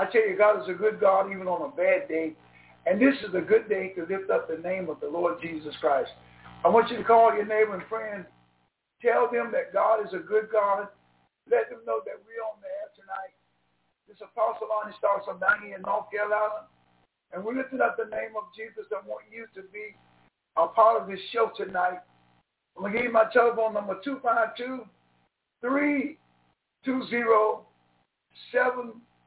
I tell you, God is a good God even on a bad day. And this is a good day to lift up the name of the Lord Jesus Christ. I want you to call your neighbor and friend. Tell them that God is a good God. Let them know that we're on the air tonight. This Apostle Lonnie Stocks from down here in North Carolina. And we're lifting up the name of Jesus. I want you to be a part of this show tonight. I'm going to give you my telephone number, 252 320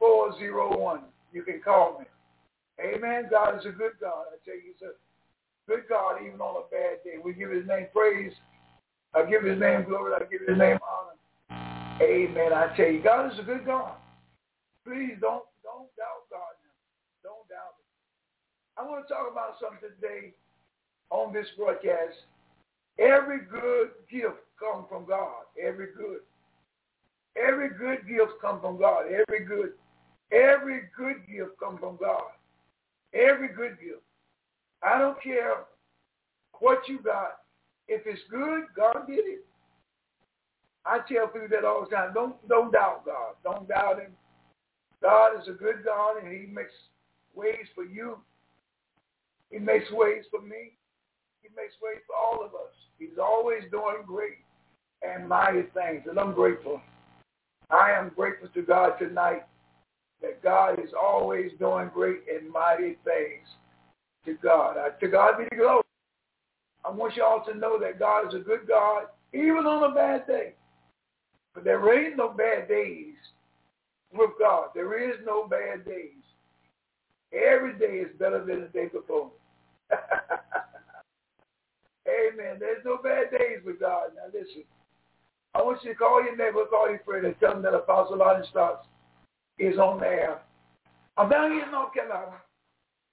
401. You can call me. Amen. God is a good God. I tell you, he's a good God even on a bad day. We give his name praise. I give his name glory. I give his name honor. Amen. I tell you, God is a good God. Please don't don't doubt God now. Don't doubt it. I want to talk about something today on this broadcast. Every good gift comes from God. Every good. Every good gift comes from God. Every good Every good gift comes from God. Every good gift. I don't care what you got. If it's good, God did it. I tell people that all the time. Don't don't doubt God. Don't doubt him. God is a good God and he makes ways for you. He makes ways for me. He makes ways for all of us. He's always doing great and mighty things. And I'm grateful. I am grateful to God tonight that God is always doing great and mighty things to God. To God be the glory. I want you all to know that God is a good God, even on a bad day. But there ain't no bad days with God. There is no bad days. Every day is better than the day before. Amen. There's no bad days with God. Now listen, I want you to call your neighbor, call your friend, and tell them that Apostle Lonnie Stocks is on there. I'm down here in North Carolina.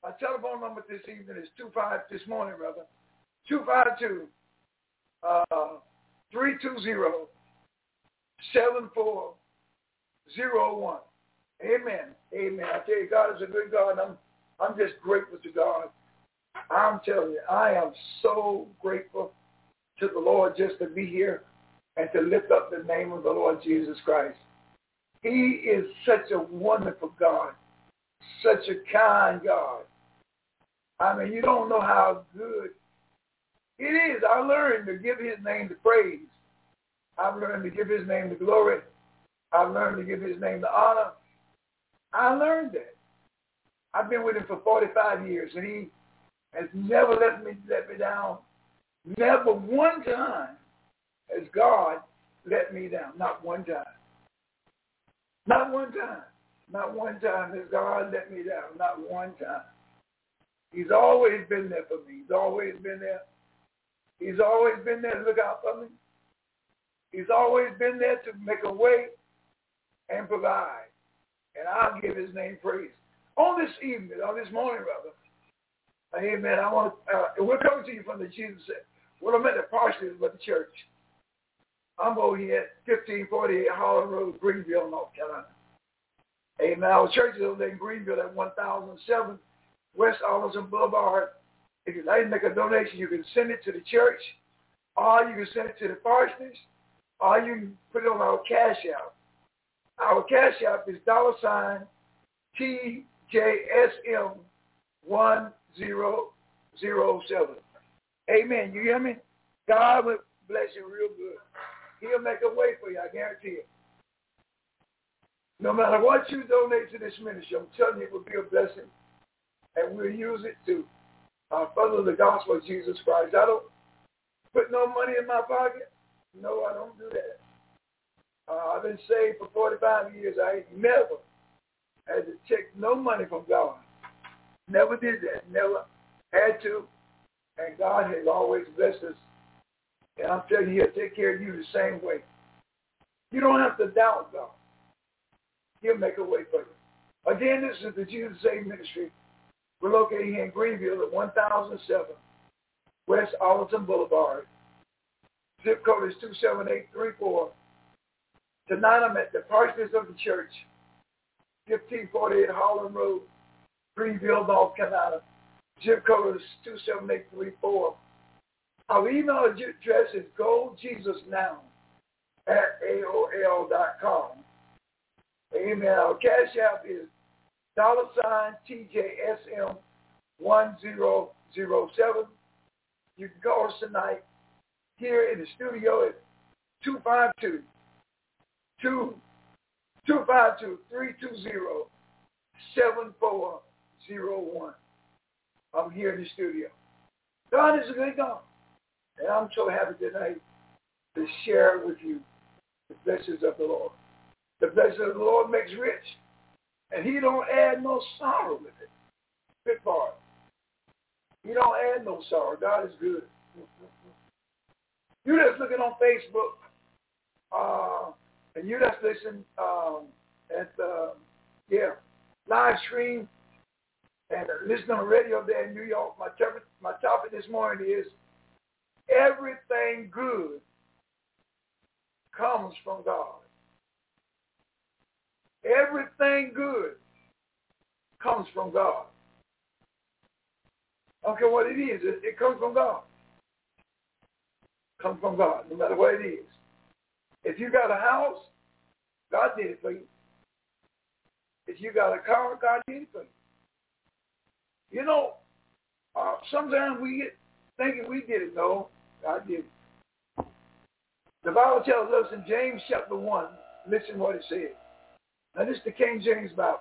My telephone number this evening is two five this morning rather two five two uh three two zero seven four zero one. Amen. Amen. I tell you, God is a good God. I'm I'm just grateful to God. I'm telling you, I am so grateful to the Lord just to be here and to lift up the name of the Lord Jesus Christ. He is such a wonderful God, such a kind God. I mean, you don't know how good it is. I learned to give his name the praise. I've learned to give his name the glory. I've learned to give his name the honor. I learned that. I've been with him for 45 years, and he has never let me let me down. Never one time has God let me down. Not one time. Not one time. Not one time has God let me down. Not one time. He's always been there for me. He's always been there. He's always been there to look out for me. He's always been there to make a way and provide. And I'll give his name praise. On this evening, on this morning, rather, amen, I want to, uh, we're coming to you from the Jesus, well, I'm at the parsonage of the church. I'm over here at 1548 Holland Road, Greenville, North Carolina. Amen. Our church is over there in Greenville at 1007 West Arlington Boulevard. If you'd like to make a donation, you can send it to the church, or you can send it to the parsonage, or you can put it on our cash app. Our cash app is dollar sign TJSM 1007. Amen. You hear me? God will bless you real good. He'll make a way for you, I guarantee it. No matter what you donate to this ministry, I'm telling you it will be a blessing. And we'll use it to uh, further the gospel of Jesus Christ. I don't put no money in my pocket. No, I don't do that. Uh, I've been saved for 45 years. I ain't never had to take no money from God. Never did that. Never had to. And God has always blessed us. And I'm telling you, he'll take care of you the same way. You don't have to doubt God. He'll make a way for you. Again, this is the Jesus Save Ministry. We're located here in Greenville at 1007 West Arlington Boulevard. Zip code is 27834. Tonight I'm at the Parsons of the Church, 1548 Holland Road, Greenville, North Carolina. Zip code is 27834. Our email address is gojesusnow at AOL.com. Amen. Our cash app is dollar sign TJSM 1007. You can call us tonight here in the studio at 252 252 320 7401. I'm here in the studio. God is a good God. And I'm so happy tonight to share with you the blessings of the Lord. The blessing of the Lord makes rich, and he don't add no sorrow with it. Good part. He don't add no sorrow. God is good. You that's looking on Facebook, uh, and you that's listening um, at uh, yeah live stream and listening on the radio there in New York. My topic, my topic this morning is everything good comes from God. Everything good comes from God. I don't care what it is. It, it comes from God. Comes from God, no matter what it is. If you got a house, God did it for you. If you got a car, God did it for you. You know, uh, sometimes we get thinking we did it. No, I did. The Bible tells us in James chapter 1, listen what it says. Now this is the King James Bible.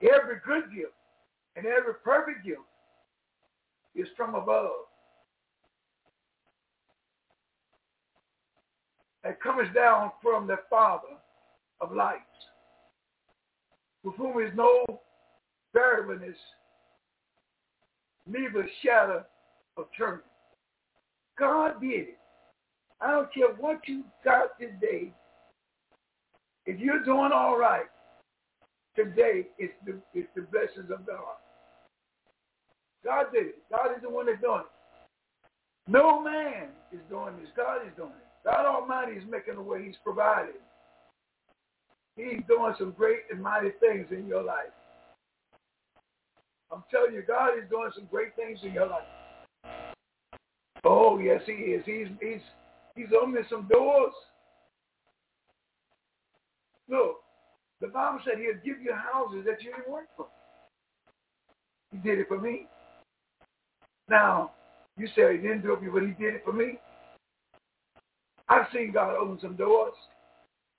Every good gift and every perfect gift is from above. And comes down from the Father of lights, with whom is no variableness, neither shadow of turning. God did it. I don't care what you got today. If you're doing all right, today it's the, it's the blessings of God. God did it. God is the one that's doing it. No man is doing this. God is doing it. God Almighty is making the way. He's providing. He's doing some great and mighty things in your life. I'm telling you, God is doing some great things in your life. Oh, yes, he is. He's he's he's opening some doors. Look, the Bible said he'll give you houses that you didn't work for. He did it for me. Now, you say he didn't do it, for you, but he did it for me. I've seen God open some doors.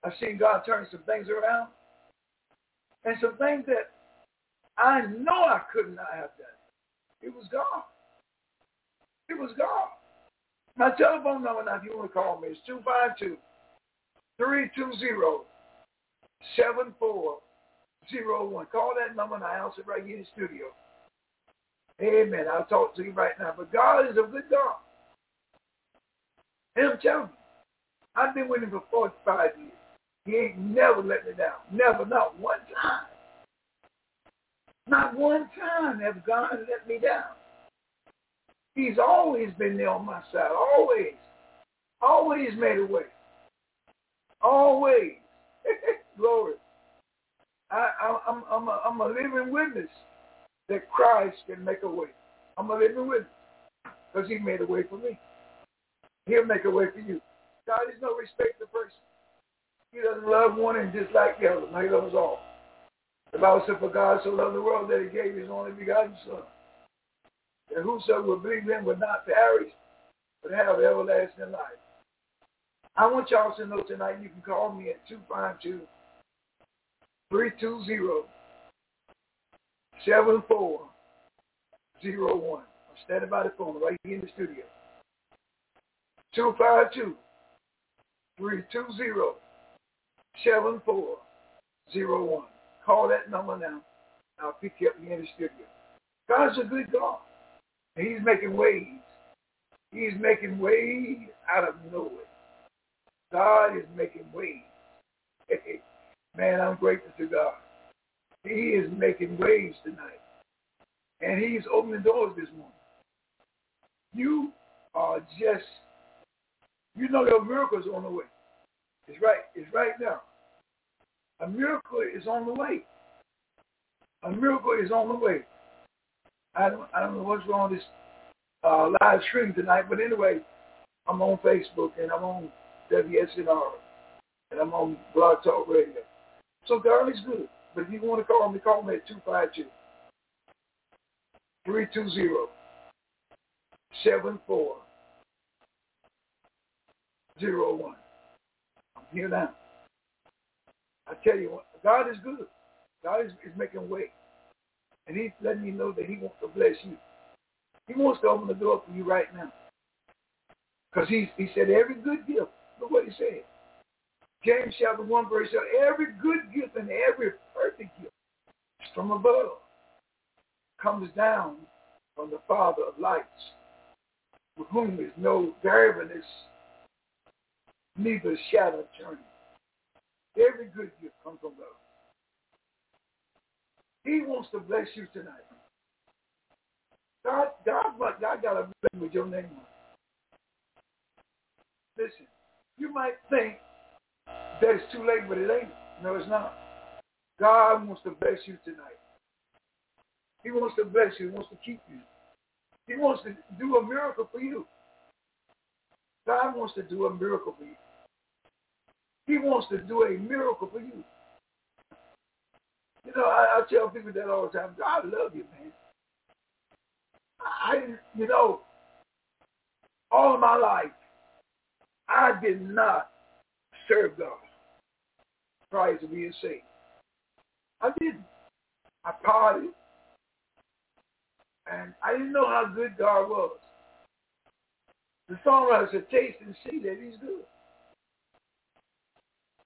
I've seen God turn some things around. And some things that I know I could not have done. It It was God. It was God. My telephone number now, if you want to call me, is 252 320 7401. Call that number and I'll answer right here in the studio. Amen. I'll talk to you right now. But God is a good God. And I'm telling you, I've been with him for 45 years. He ain't never let me down. Never, not one time. Not one time has God let me down. He's always been there on my side. Always. Always made a way. Always. Glory. I, I, I'm, I'm, a, I'm a living witness that Christ can make a way. I'm a living witness because he made a way for me. He'll make a way for you. God is no respect of person. He doesn't love one and dislike the other. He loves all. The Bible said, for God so loved the world that he gave his only begotten son. That whosoever will believe him would not perish, but have everlasting life. I want y'all to know tonight you can call me at 252 320 7401. I'm standing by the phone right here in the studio. 252 320 7401. Call that number now. I'll pick you up in the studio. God's a good God. And he's making ways. He's making ways out of nowhere. God is making ways. Man, I'm grateful to God. He is making waves tonight. And he's opening doors this morning. You are just, you know your miracle is on the way. It's right. It's right now. A miracle is on the way. A miracle is on the way. I don't, I don't know what's wrong with this uh, live stream tonight, but anyway, I'm on Facebook and I'm on WSNR and I'm on Blog Talk Radio. So is good. But if you want to call me, call me at 252 320 7401. I'm here now. I tell you what, God is good. God is, is making way. And he's letting me know that he wants to bless you. He wants to open the door for you right now. Because he, said every good gift, look what he said. James chapter 1 verse 7, every good gift and every perfect gift is from above comes down from the Father of lights, with whom is no variableness, neither shadow turning. Every good gift comes from God. He wants to bless you tonight. God, God, God got a blessing with your name on Listen, you might think that it's too late, but it ain't. No, it's not. God wants to bless you tonight. He wants to bless you. He wants to keep you. He wants to do a miracle for you. God wants to do a miracle for you. He wants to do a miracle for you. You know, I, I tell people that all the time. God love you, man. I, you know, all my life, I did not serve God prior to being saved. I didn't. I partied. And I didn't know how good God was. The songwriter said, taste and see that he's good.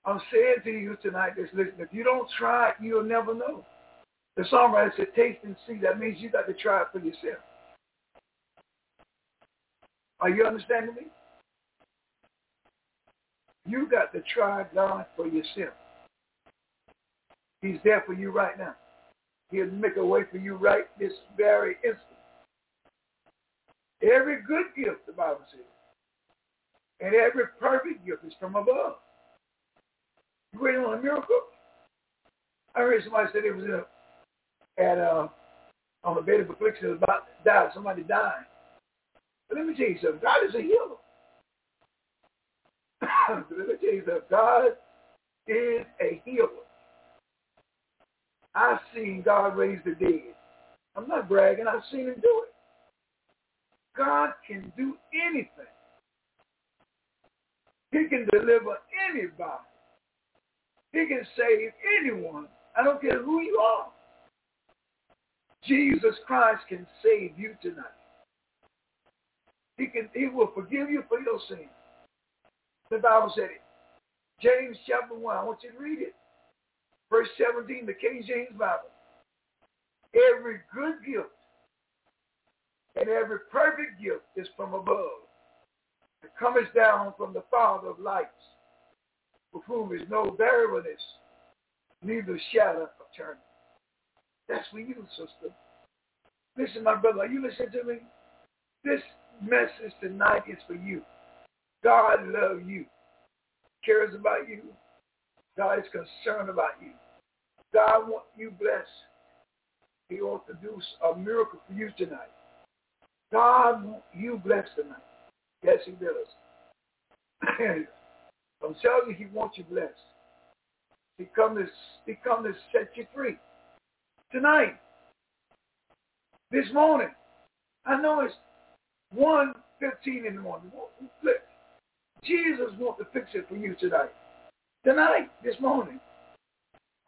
I'm saying to you tonight that's listen, if you don't try it, you'll never know. The songwriter said, taste and see. That means you got to try it for yourself. Are you understanding me? You got to try God for yourself. He's there for you right now. He'll make a way for you right this very instant. Every good gift, the Bible says, and every perfect gift is from above. Waiting on a miracle? I heard somebody said it was in a, at uh, on a bed of affliction about to die. Somebody died. But let me tell you something. God is a healer. let me tell you something. God is a healer. I've seen God raise the dead. I'm not bragging. I've seen him do it. God can do anything. He can deliver anybody. He can save anyone. I don't care who you are. Jesus Christ can save you tonight. He can he will forgive you for your sins. The Bible said it. James chapter 1. I want you to read it. Verse 17, the King James Bible. Every good gift and every perfect gift is from above. It comes down from the Father of lights, with whom is no variableness, neither shadow of turning. That's for you, sister. Listen, my brother, are you listening to me? This message tonight is for you. God loves you, cares about you. God is concerned about you. God wants you blessed. He wants to do a miracle for you tonight. God wants you blessed tonight. Yes, he does. I'm telling you, he wants you blessed. He come to, he come to set you free. Tonight. This morning. I know it's 1.53 7.15 in the morning. Jesus wants to fix it for you tonight. Tonight, this morning.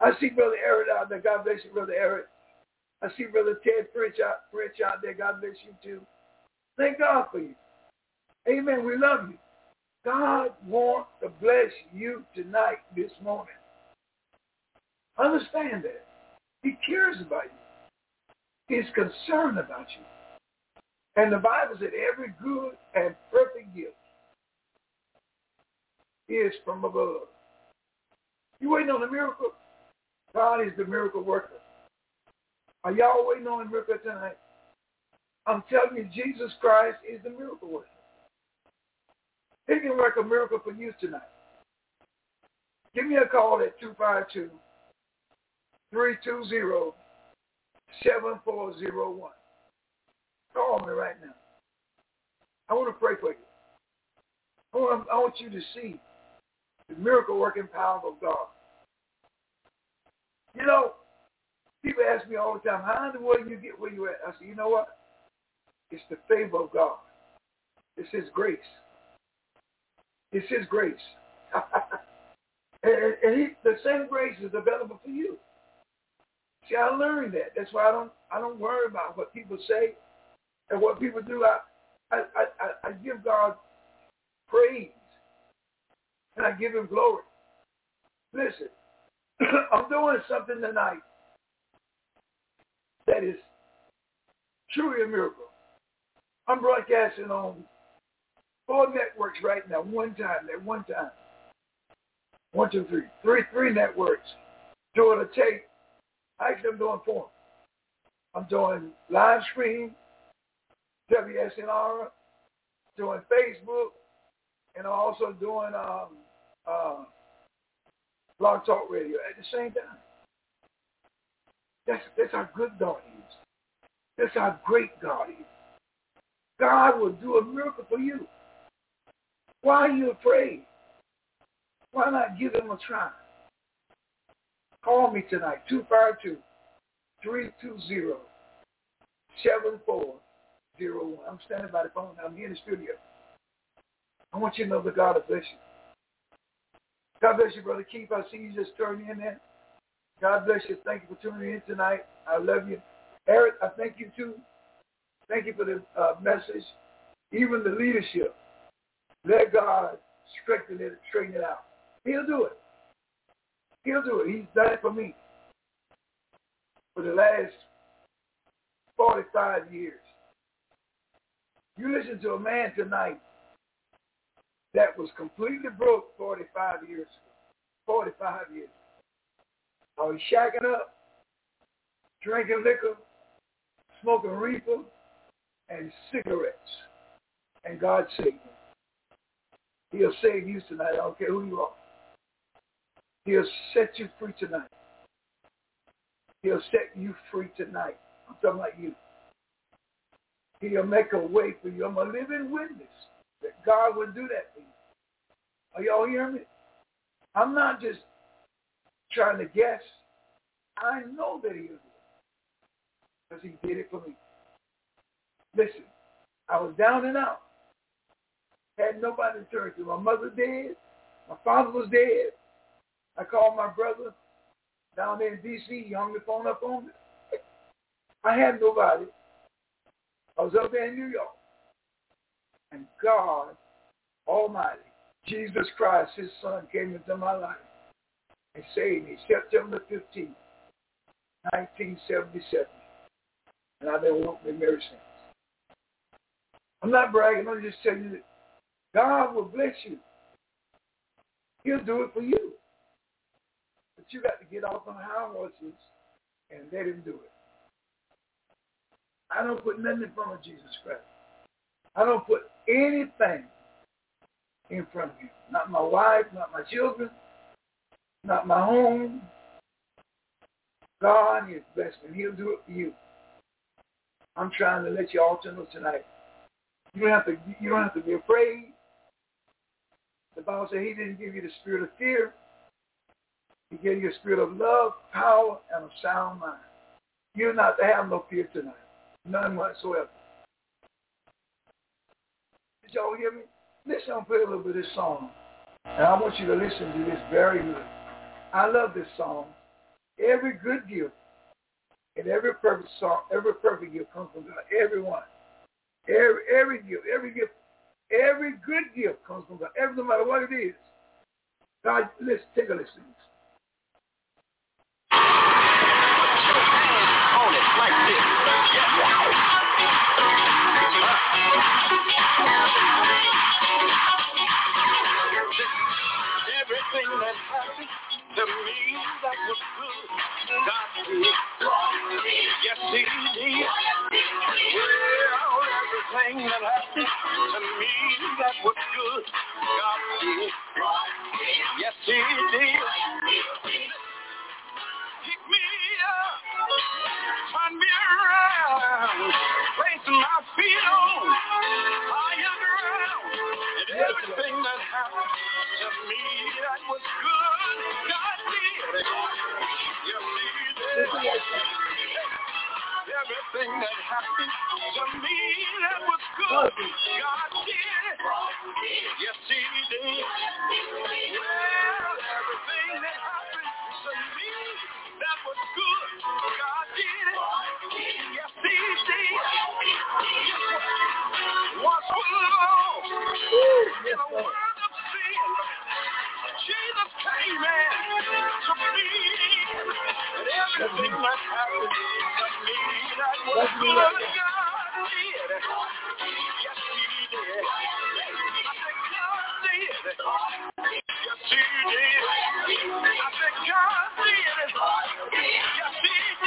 I see Brother Eric out there. God bless you, Brother Eric. I see Brother Ted French out, French out there. God bless you too. Thank God for you. Amen. We love you. God wants to bless you tonight, this morning. Understand that. He cares about you. He's concerned about you. And the Bible said every good and perfect gift is from above. You waiting on a miracle? God is the miracle worker. Are y'all waiting on a miracle tonight? I'm telling you, Jesus Christ is the miracle worker. He can work a miracle for you tonight. Give me a call at 252 320 7401. Call me right now. I want to pray for you. I want, I want you to see the miracle working power of God. You know, people ask me all the time, how in the world you get where you at? I say, you know what? It's the favor of God. It's his grace. It's his grace. and, and he, the same grace is available for you. See, I learned that. That's why I don't I don't worry about what people say and what people do. I I I, I give God praise and I give him glory. Listen, I'm doing something tonight that is truly a miracle. I'm broadcasting on four networks right now, one time, at one time. One, two, three. Three, three networks. Doing a tape. Actually, I'm doing four. I'm doing live stream, WSNR, doing Facebook, and I'm also doing um, uh, Blog Talk Radio at the same time. That's, that's how good God is. That's how great God is. God will do a miracle for you. Why are you afraid? Why not give him a try? Call me tonight, 252-320-7401. I'm standing by the phone. I'm here in the studio. I want you to know that God bless you. God bless you, Brother Keith. I see you just turning in there. God bless you. Thank you for tuning in tonight. I love you. Eric, I thank you too. Thank you for the uh, message. Even the leadership. Let God strengthen it and straighten it out. He'll do it. He'll do it. He's done it for me for the last 45 years. You listen to a man tonight that was completely broke 45 years ago. 45 years. I was shacking up, drinking liquor, smoking reefer, and cigarettes. And God saved me. He'll save you tonight. I don't care who you are. He'll set you free tonight. He'll set you free tonight. I'm talking about you. He'll make a way for you. I'm a living witness that God will do that for you. Are y'all hearing me? I'm not just trying to guess. I know that he'll do it because he did it for me. Listen, I was down and out. Had nobody to to. My mother dead. My father was dead. I called my brother down there in D.C. He hung the phone up on me. I had nobody. I was up there in New York. And God Almighty, Jesus Christ, his son, came into my life and saved me September 15, 1977. And I've been wanting him ever since. I'm not bragging. I'm just telling you God will bless you. He'll do it for you. But you got to get off on high horses and let him do it. I don't put nothing in front of Jesus Christ. I don't put anything in front of him. Not my wife, not my children, not my home. God is blessed and he'll do it for you. I'm trying to let you all know tonight. You don't have to you don't have to be afraid. The Bible says he didn't give you the spirit of fear. He gave you a spirit of love, power, and a sound mind. You're not to have no fear tonight. None whatsoever. Did y'all hear me? Listen, I'm play a little bit of this song. And I want you to listen to this very good. I love this song. Every good gift and every perfect song, every perfect gift comes from God. Everyone. Every every gift, every gift, every good gift comes from God. Every no matter what it is. God, let's take a listen. Everything that happened to me that was good, God did. Yes, He did. Well, everything that happened to me that was good, God did. Yes, He did. God did. Yes,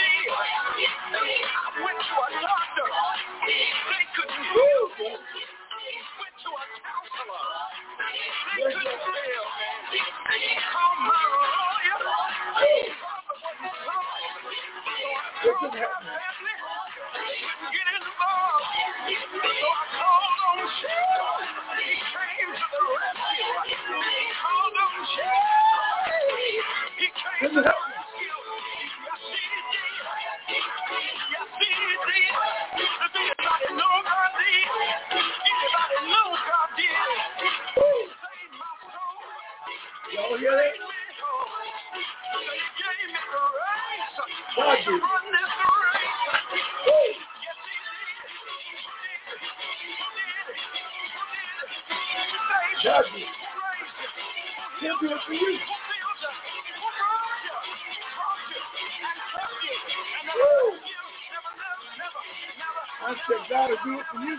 Said, God will do it for you.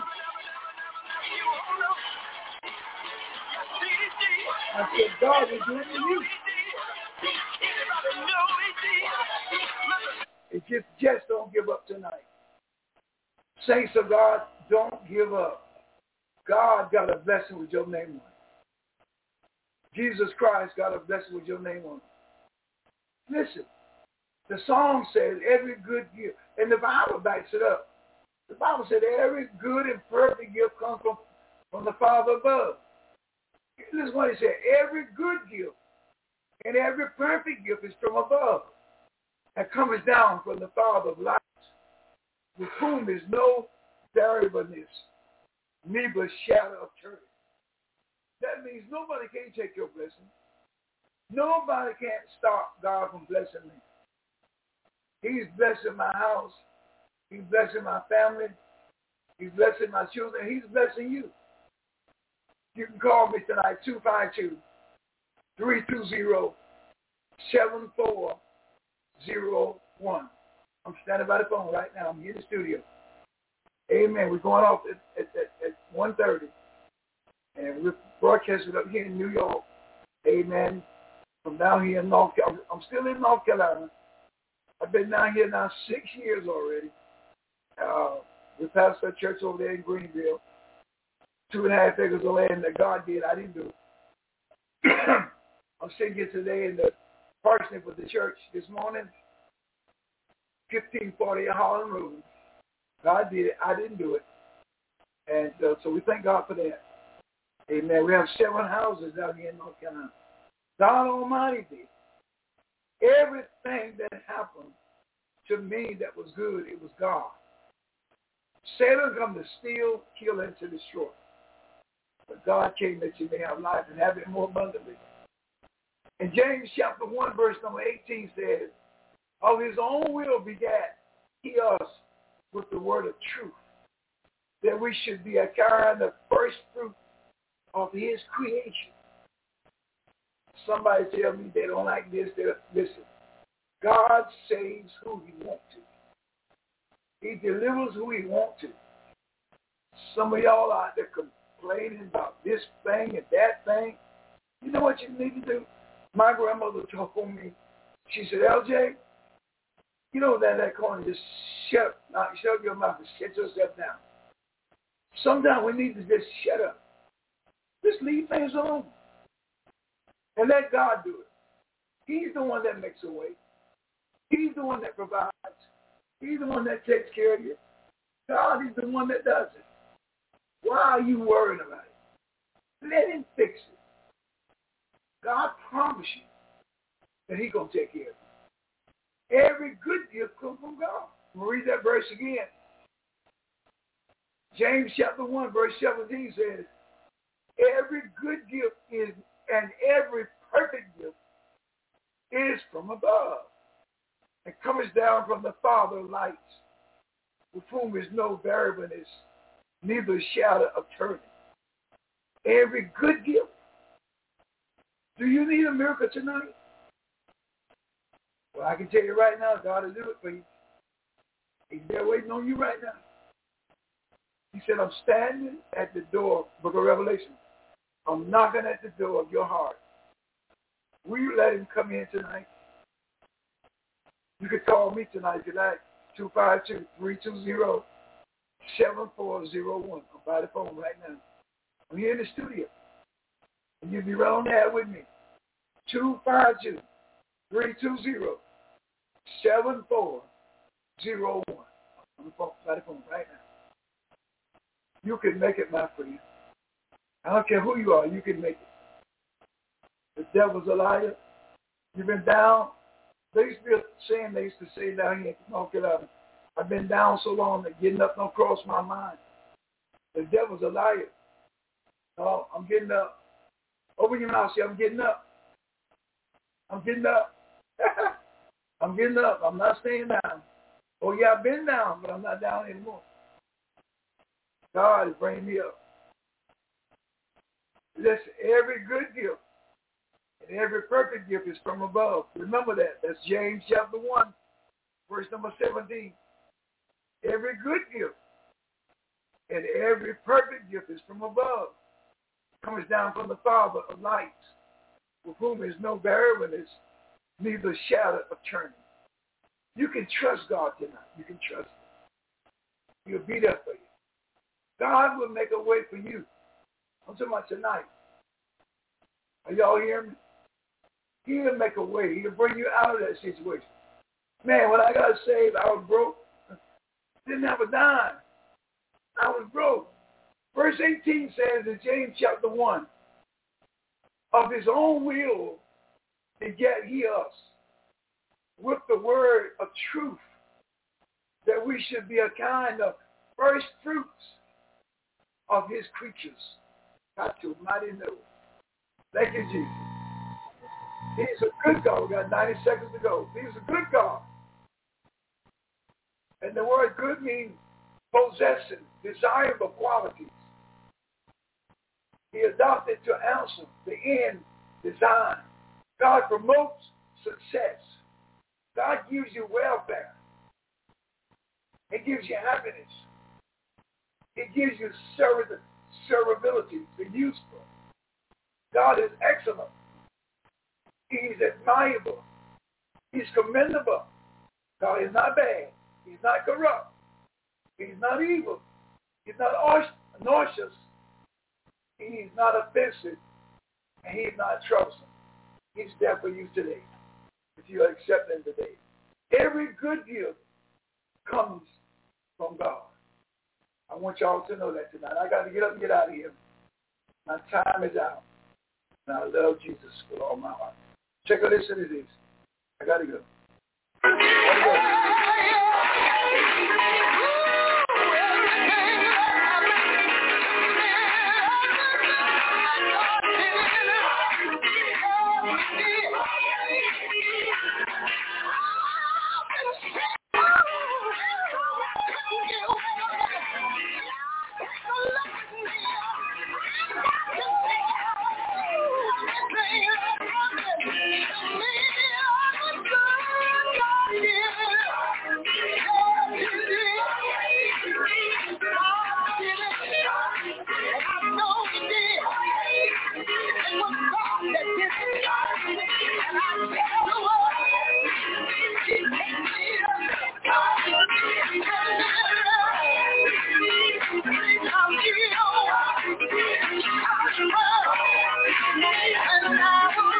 I said, God will do it for you. It just, just don't give up tonight. Saints of God, don't give up. God got a blessing with your name on it. Jesus Christ got a blessing with your name on it. Listen, the song says every good gift, and the Bible backs it up. The Bible said every good and perfect gift comes from, from the Father above. This is what it said. Every good gift and every perfect gift is from above and comes down from the Father of lights, with whom is no variableness, neither shadow of turning. That means nobody can take your blessing. Nobody can't stop God from blessing me. He's blessing my house. He's blessing my family. He's blessing my children. He's blessing you. You can call me tonight, 252-320-7401. I'm standing by the phone right now. I'm here in the studio. Amen. We're going off at, at, at, at 1.30. And we're broadcasting up here in New York. Amen. From down here in North Carolina. I'm still in North Carolina. I've been down here now six years already. We pastor a church over there in Greenville. Two and a half acres of land that God did. I didn't do. I'm sitting here today in the parsonage with the church this morning. 1540 Holland Road. God did it. I didn't do it. And uh, so we thank God for that. Amen. We have seven houses down here in North Carolina. God Almighty did. Everything that happened to me that was good, it was God. Satan come to steal, kill, and to destroy. But God came that you may have life and have it more abundantly. And James chapter 1 verse number 18 says, of his own will begat he us with the word of truth, that we should be a kind of first fruit of his creation. Somebody tell me they don't like this. They listen. God saves who he wants to. He delivers who he wants to. Some of y'all out there complaining about this thing and that thing. You know what you need to do? My grandmother told me, she said, LJ, you know that that corner just shut, not shut your mouth and shut yourself down. Sometimes we need to just shut up. Just leave things alone. And let God do it. He's the one that makes a way. He's the one that provides. He's the one that takes care of you. God is the one that does it. Why are you worrying about it? Let him fix it. God promised you that he's going to take care of you. Every good gift comes from God. We'll read that verse again. James chapter 1, verse 17 says, Every good gift is and every perfect gift is from above and comes down from the Father of lights, with whom is no variableness, neither shadow of turning. Every good gift. Do you need a miracle tonight? Well, I can tell you right now, God will do it for you. He's there waiting on you right now. He said, I'm standing at the door, book of Revelation. I'm knocking at the door of your heart. Will you let him come in tonight? You can call me tonight tonight, 252-320-7401. I'm by the phone right now. I'm here in the studio. And you'll be right on with me. 252-320-7401. On the phone, by the phone right now. You can make it, my friend. I don't care who you are, you can make it. The devil's a liar. You've been down. They used to be saying they used to say down here in North Carolina. I've been down so long that getting up don't cross my mind. The devil's a liar. Oh, I'm getting up. Open your mouth, say, I'm getting up. I'm getting up. I'm getting up. I'm not staying down. Oh, yeah, I've been down, but I'm not down anymore. God is bringing me up. Listen, every good gift every perfect gift is from above. Remember that. That's James chapter 1, verse number 17. Every good gift and every perfect gift is from above. Comes down from the Father of lights, with whom is no variableness, neither shadow of turning. You can trust God tonight. You can trust him. He'll be there for you. God will make a way for you. I'm talking about tonight. Are y'all hearing me? He'll make a way. He'll bring you out of that situation. Man, when I got saved, I was broke. Didn't have a dime. I was broke. Verse 18 says in James chapter 1, of his own will beget he us with the word of truth, that we should be a kind of first fruits of his creatures. God to mighty know. Thank you, Jesus. He's a good God. We got 90 seconds to go. He's a good God. And the word good means possessing, desirable qualities. He adopted to answer the end design. God promotes success. God gives you welfare. He gives you happiness. He gives you servability, the useful. God is excellent. He's admirable. He's commendable. God is not bad. He's not corrupt. He's not evil. He's not nauseous. He's not offensive. And he's not troublesome. He's there for you today. If you accept him today. Every good gift comes from God. I want y'all to know that tonight. I got to get up and get out of here. My time is out. And I love Jesus with all my heart. Check out this and it is. I got to go.